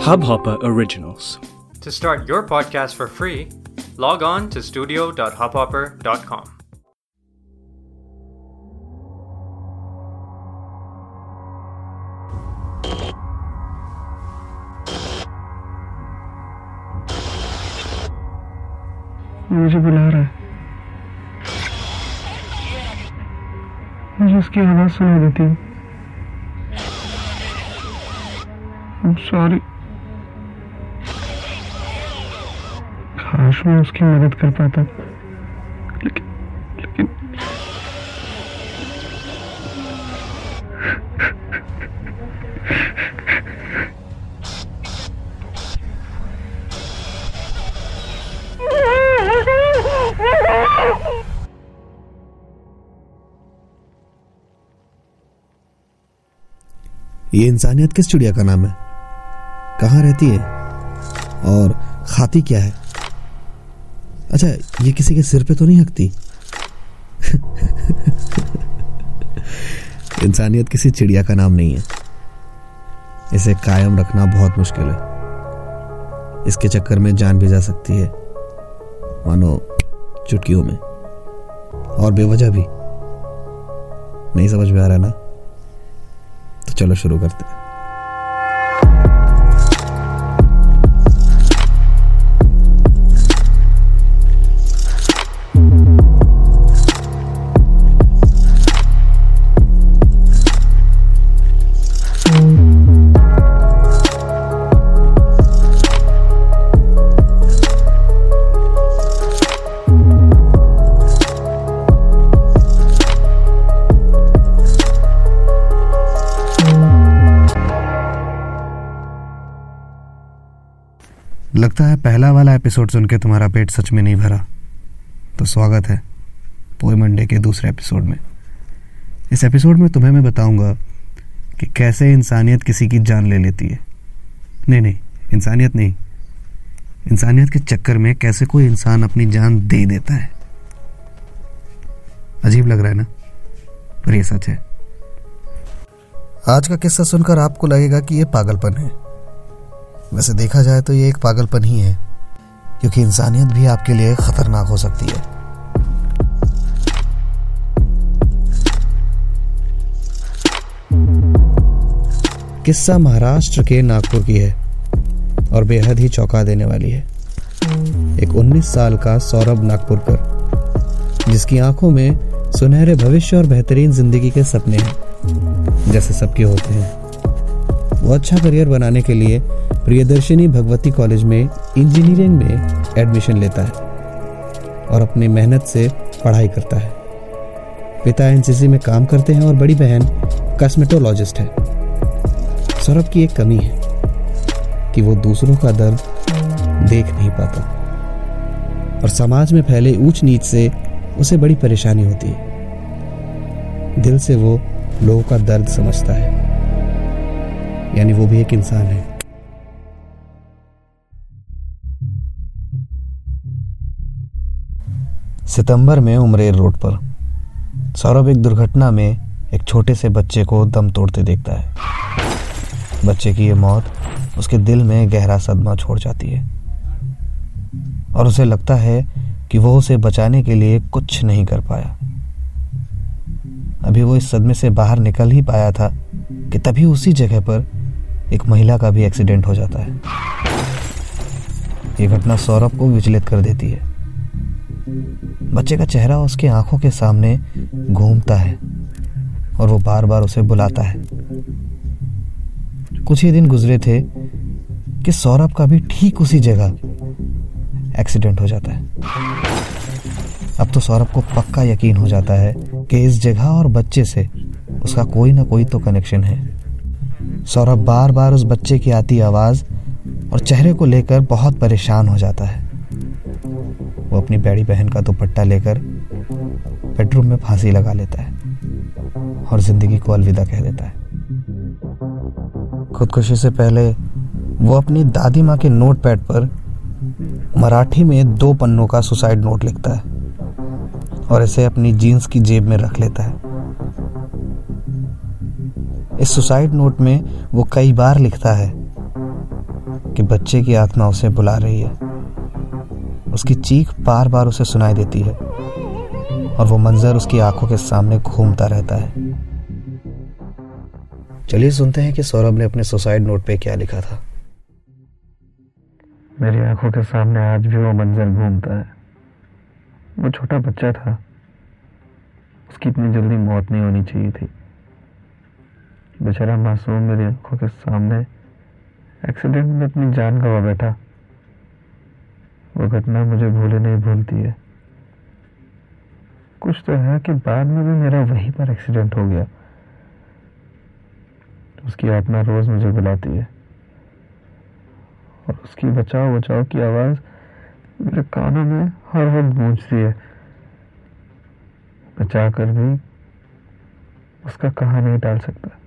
Hubhopper Originals. To start your podcast for free, log on to studio.hubhopper.com. मुझे बुला रहा है मुझे उसकी आवाज सुनाई देती है सॉरी काश मैं उसकी मदद कर पाता। लेकिन लेकिन। ये इंसानियत किस चिड़िया का नाम है? कहाँ रहती है? और खाती क्या है? अच्छा ये किसी के सिर पे तो नहीं हकती? इंसानियत किसी चिड़िया का नाम नहीं है। इसे कायम रखना बहुत मुश्किल है। इसके चक्कर में जान भी जा सकती है। मानो, चुटकियों में। और बेवजह भी। नहीं समझ में आ रहा ना? तो चलो शुरू करते हैं। लगता है पहला वाला एपिसोड सुन के तुम्हारा पेट सच में नहीं भरा। तो स्वागत है पोए मंडे के दूसरे एपिसोड में। इस एपिसोड में तुम्हें मैं बताऊँगा कि कैसे इंसानियत किसी की जान ले लेती है। नहीं नहीं, इंसानियत नहीं। इंसानियत के चक्कर में कैसे कोई इंसान अपनी जान दे देता है। अजीब लग रहा है ना? पर ये सच है। आज का किस्सा सुनकर आपको लगेगा कि यह पागलपन है। वैसे देखा जाए तो ये एक पागलपन ही है, क्योंकि इंसानियत भी आपके लिए खतरनाक हो सकती है। किस्सा महाराष्ट्र के नागपुर की है और बेहद ही चौंका देने वाली है। एक 19 साल का सौरभ नागपुरकर, जिसकी आँखों में सुनहरे भविष्य और बेहतरीन ज़िंदगी के सपने हैं, जैसे सबके होते हैं। वो अच्छा करियर बनाने के लिए प्रियदर्शिनी भगवती कॉलेज में इंजीनियरिंग में एडमिशन लेता है और अपनी मेहनत से पढ़ाई करता है। पिता एनसीसी में काम करते हैं और बड़ी बहन कॉस्मेटोलॉजिस्ट है। सौरभ की एक कमी है कि वो दूसरों का दर्द देख नहीं पाता और समाज में फैले ऊंच नीच से उसे बड़ी परेशानी होती है। दिल से वो लोगों का दर्द समझता है। यानी वो भी एक इंसान है। सितंबर में उमरेर रोड पर। सौरभ एक दुर्घटना में एक छोटे से बच्चे को दम तोड़ते देखता है। बच्चे की यह मौत उसके दिल में गहरा सदमा छोड़ जाती है। और उसे लगता है कि वो उसे बचाने के लिए कुछ नहीं कर पाया। अभी वो इस सदमे से बाहर निकल ही पाया था कि तभी उसी जगह पर एक महिला का भी एक्सीडेंट हो जाता है। ये घटना सौरभ को विचलित कर देती है। बच्चे का चेहरा उसके आँखों के सामने घूमता है और वो बार बार उसे बुलाता है। कुछ ही दिन गुजरे थे कि सौरभ का भी ठीक उसी जगह एक्सीडेंट हो जाता है। अब तो सौरभ को पक्का यकीन हो जाता है कि इस जगह और बच्चे से उसका कोई ना कोई तो कनेक्शन है। सौरभ बार बार उस बच्चे की आती आवाज़ और चेहरे को लेकर बहुत परेशान हो जाता है। वो अपनी बड़ी बहन का दुपट्टा लेकर बेडरूम में फांसी लगा लेता है और ज़िंदगी को अलविदा कह देता है। खुदकुशी से पहले वो अपनी दादी माँ के नोट पैड पर मराठी में दो पन्नों का सुसाइड नोट लिखता है और इसे अपनी जीन्स की जेब में रख लेता है। इस सुसाइड नोट में वो कई बार लिखता है कि बच्चे की आत्मा उसे बुला रही है। उसकी चीख बार बार उसे सुनाई देती है और वो मंजर उसकी आँखों के सामने घूमता रहता है। चलिए सुनते हैं कि सौरभ ने अपने सुसाइड नोट पे क्या लिखा था। मेरी आँखों के सामने आज भी वो मंजर घूमता है। वो छोटा बच्चा था। उसकी इतनी जल्दी मौत नहीं होनी चाहिए थी। बेचारा मासूम मेरी आँखों के सामने एक्सीडेंट में अपनी जान गवा बैठा। वो घटना मुझे भूले नहीं भूलती है। कुछ तो है कि बाद में भी मेरा वहीं पर एक्सीडेंट हो गया। उसकी आत्मा रोज मुझे बुलाती है। और उसकी बचाओ बचाओ की आवाज़ मेरे कानों में हर वक्त गूंजती है। बचा कर भी उसका कहा नहीं डाल सकता।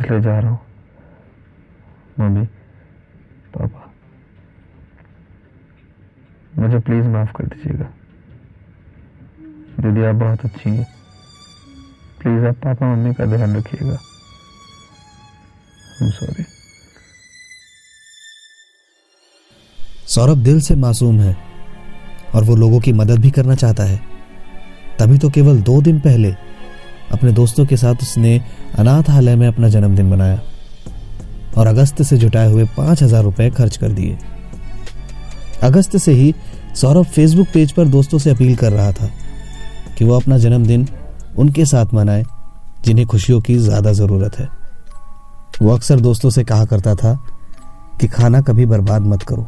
इसलिए जा रहा हूँ। मम्मी पापा मुझे प्लीज़ माफ़ कर दीजिएगा। दीदी, आप बहुत अच्छी हैं। प्लीज़ आप पापा मम्मी का ध्यान रखिएगा। सॉरी सौरभ दिल से मासूम है और वो लोगों की मदद भी करना चाहता है। तभी तो केवल दो दिन पहले अपने दोस्तों के साथ उसने अनाथालय में अपना जन्मदिन मनाया और अगस्त से जुटाए हुए पाँच हज़ार रुपए खर्च कर दिए। अगस्त से ही सौरभ फेसबुक पेज पर दोस्तों से अपील कर रहा था कि वो अपना जन्मदिन उनके साथ मनाए, जिन्हें खुशियों की ज़्यादा ज़रूरत है। वो अक्सर दोस्तों से कहा करता था कि खाना कभी बर्बाद मत करो।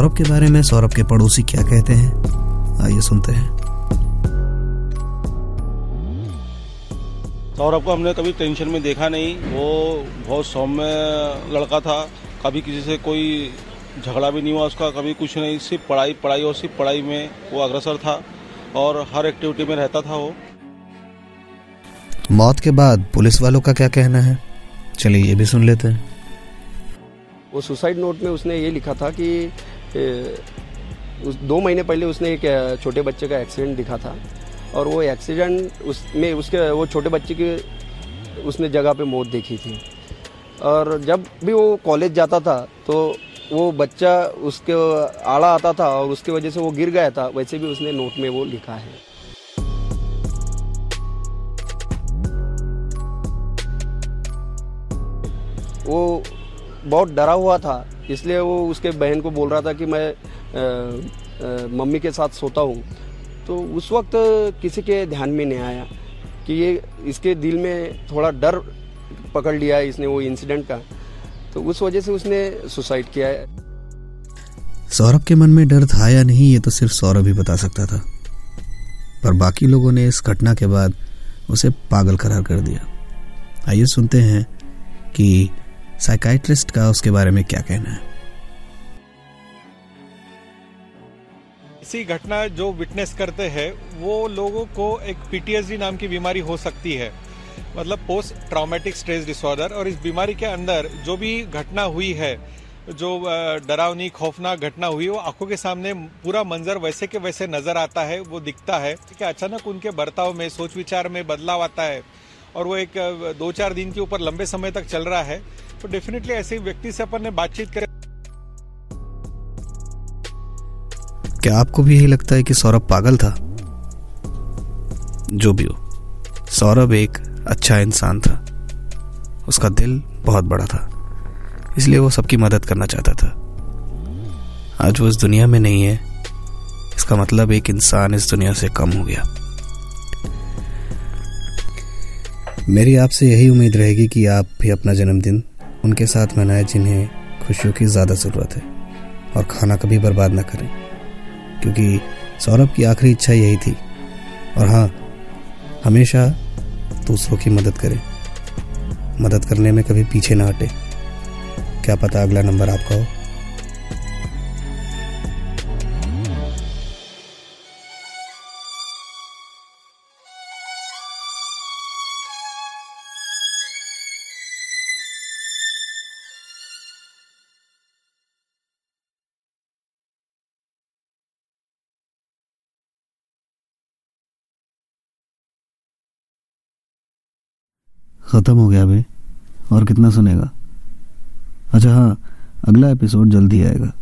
सौरभ के बारे में सौरभ के पड़ोसी क्या कहते हैं? आइए सुनते हैं। सौरभ को हमने कभी टेंशन में देखा नहीं। वो बहुत सौम्य लड़का था। कभी किसी से कोई झगड़ा भी नहीं हुआ उसका कभी कुछ नहीं। सिर्फ़ पढ़ाई पढ़ाई और सिर्फ़ पढ़ाई में वो अग्रसर था और हर एक्टिविटी में रहता था वो। मौत के बाद पुलिस वालों का क्या कहना है? चलिए ये भी सुन लेते हैं। वो सुसाइड नोट में उसने ये लिखा था कि उस दो महीने पहले उसने एक छोटे बच्चे का एक्सीडेंट दिखा था। और वो एक्सीडेंट उसमें उसके, वो छोटे बच्चे की उसने जगह पे मौत देखी थी। और जब भी वो कॉलेज जाता था तो वो बच्चा उसके आड़ा आता था और उसकी वजह से वो गिर गया था, वैसे भी उसने नोट में वो लिखा है। वो बहुत डरा हुआ था इसलिए वो उसके बहन को बोल रहा था कि मैं आ, आ, मम्मी के साथ सोता हूँ। तो उस वक्त किसी के ध्यान में नहीं आया कि ये इसके दिल में थोड़ा डर पकड़ लिया है इसने वो इंसिडेंट का। तो उस वजह से उसने सुसाइड किया है। सौरभ के मन में डर था या नहीं ये तो सिर्फ़ सौरभ ही बता सकता था। पर बाकी लोगों ने इस घटना के बाद उसे पागल करार कर दिया। आइए सुनते हैं कि साइकाइट्रिस्ट का उसके बारे में क्या कहना है। ऐसी घटना जो विटनेस करते हैं, वो लोगों को एक पीटीएसडी नाम की बीमारी हो सकती है। मतलब पोस्ट ट्रॉमेटिक स्ट्रेस डिसऑर्डर और इस बीमारी के अंदर जो भी घटना हुई है, जो डरावनी, खौफनाक घटना हुई, वो आँखों के सामने पूरा मंजर वैसे के वैसे नज़र आता है, वो दिखता है। कि अचानक उनके बर्ताव में सोच विचार में बदलाव आता है और वो एक दो चार दिन के ऊपर लंबे समय तक चल रहा है। तो डेफिनेटली ऐसे व्यक्ति से अपन ने बातचीत करें। क्या आपको भी यही लगता है कि सौरभ पागल था? जो भी हो। सौरभ एक अच्छा इंसान था। उसका दिल बहुत बड़ा था। इसलिए वो सबकी मदद करना चाहता था। आज वो इस दुनिया में नहीं है। इसका मतलब एक इंसान इस दुनिया से कम हो गया। मेरी आपसे यही उम्मीद रहेगी कि आप भी अपना जन्मदिन, उनके साथ मनाएँ जिन्हें खुशियों की ज़्यादा ज़रूरत है। और खाना कभी बर्बाद ना करें। क्योंकि सौरभ की आखिरी इच्छा यही थी। और हाँ हमेशा दूसरों की मदद करें। मदद करने में कभी पीछे ना हटे। क्या पता अगला नंबर आपका हो। ख़त्म हो गया बे और कितना सुनेगा अच्छा हाँ अगला एपिसोड जल्दी आएगा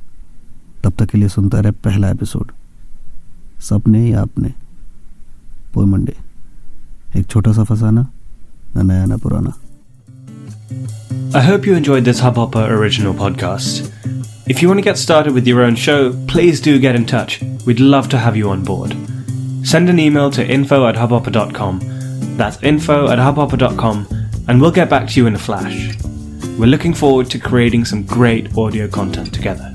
तब तक के लिए सुनता रहे पहला एपिसोड सपने या अपने पोई मंडे एक छोटा सा फसाना ना नया ना पुराना I hope you enjoyed this Hubhopper original podcast. If you want to get started with your own show, please do get in touch. We'd love to have you on board. Send an email to info at hubhopper.com. That's info at hubhopper.com, and we'll get back to you in a flash. We're looking forward to creating some great audio content together.